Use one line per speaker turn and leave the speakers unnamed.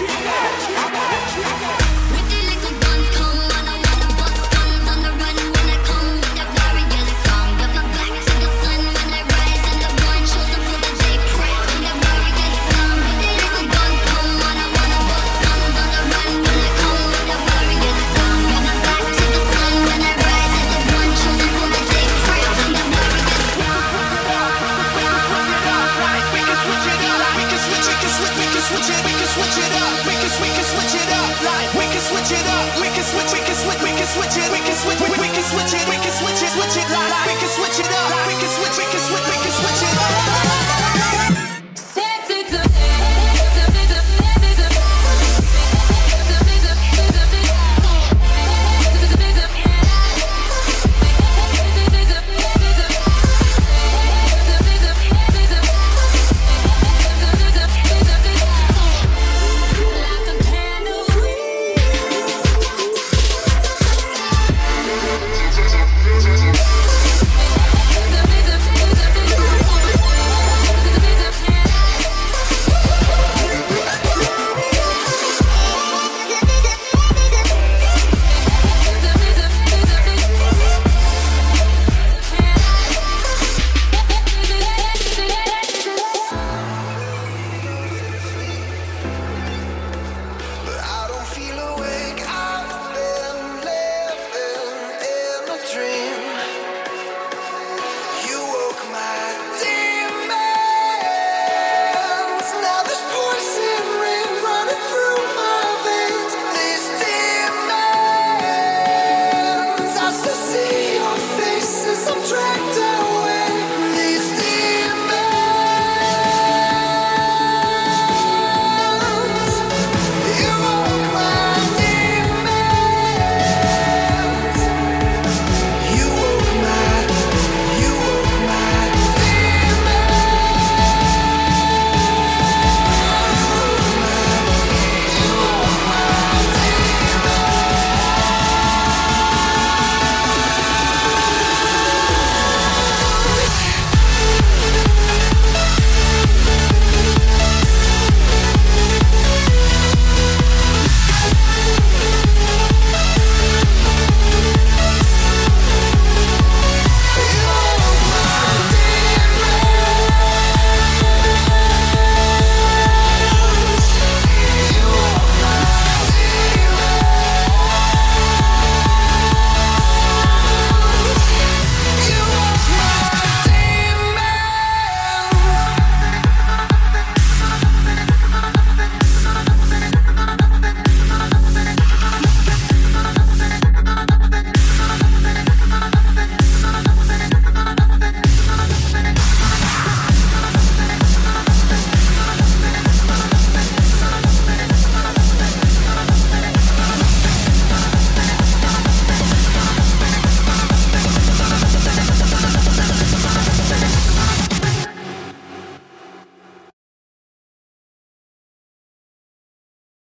I'm mad thing again.
Come I don't wanna bust guns on the run. When I'm mad switch it up. We can we can switch it up. Like we can switch it up. We can switch we can
switch we can switch it. We can switch we can switch it. We can switch it. Switch it like.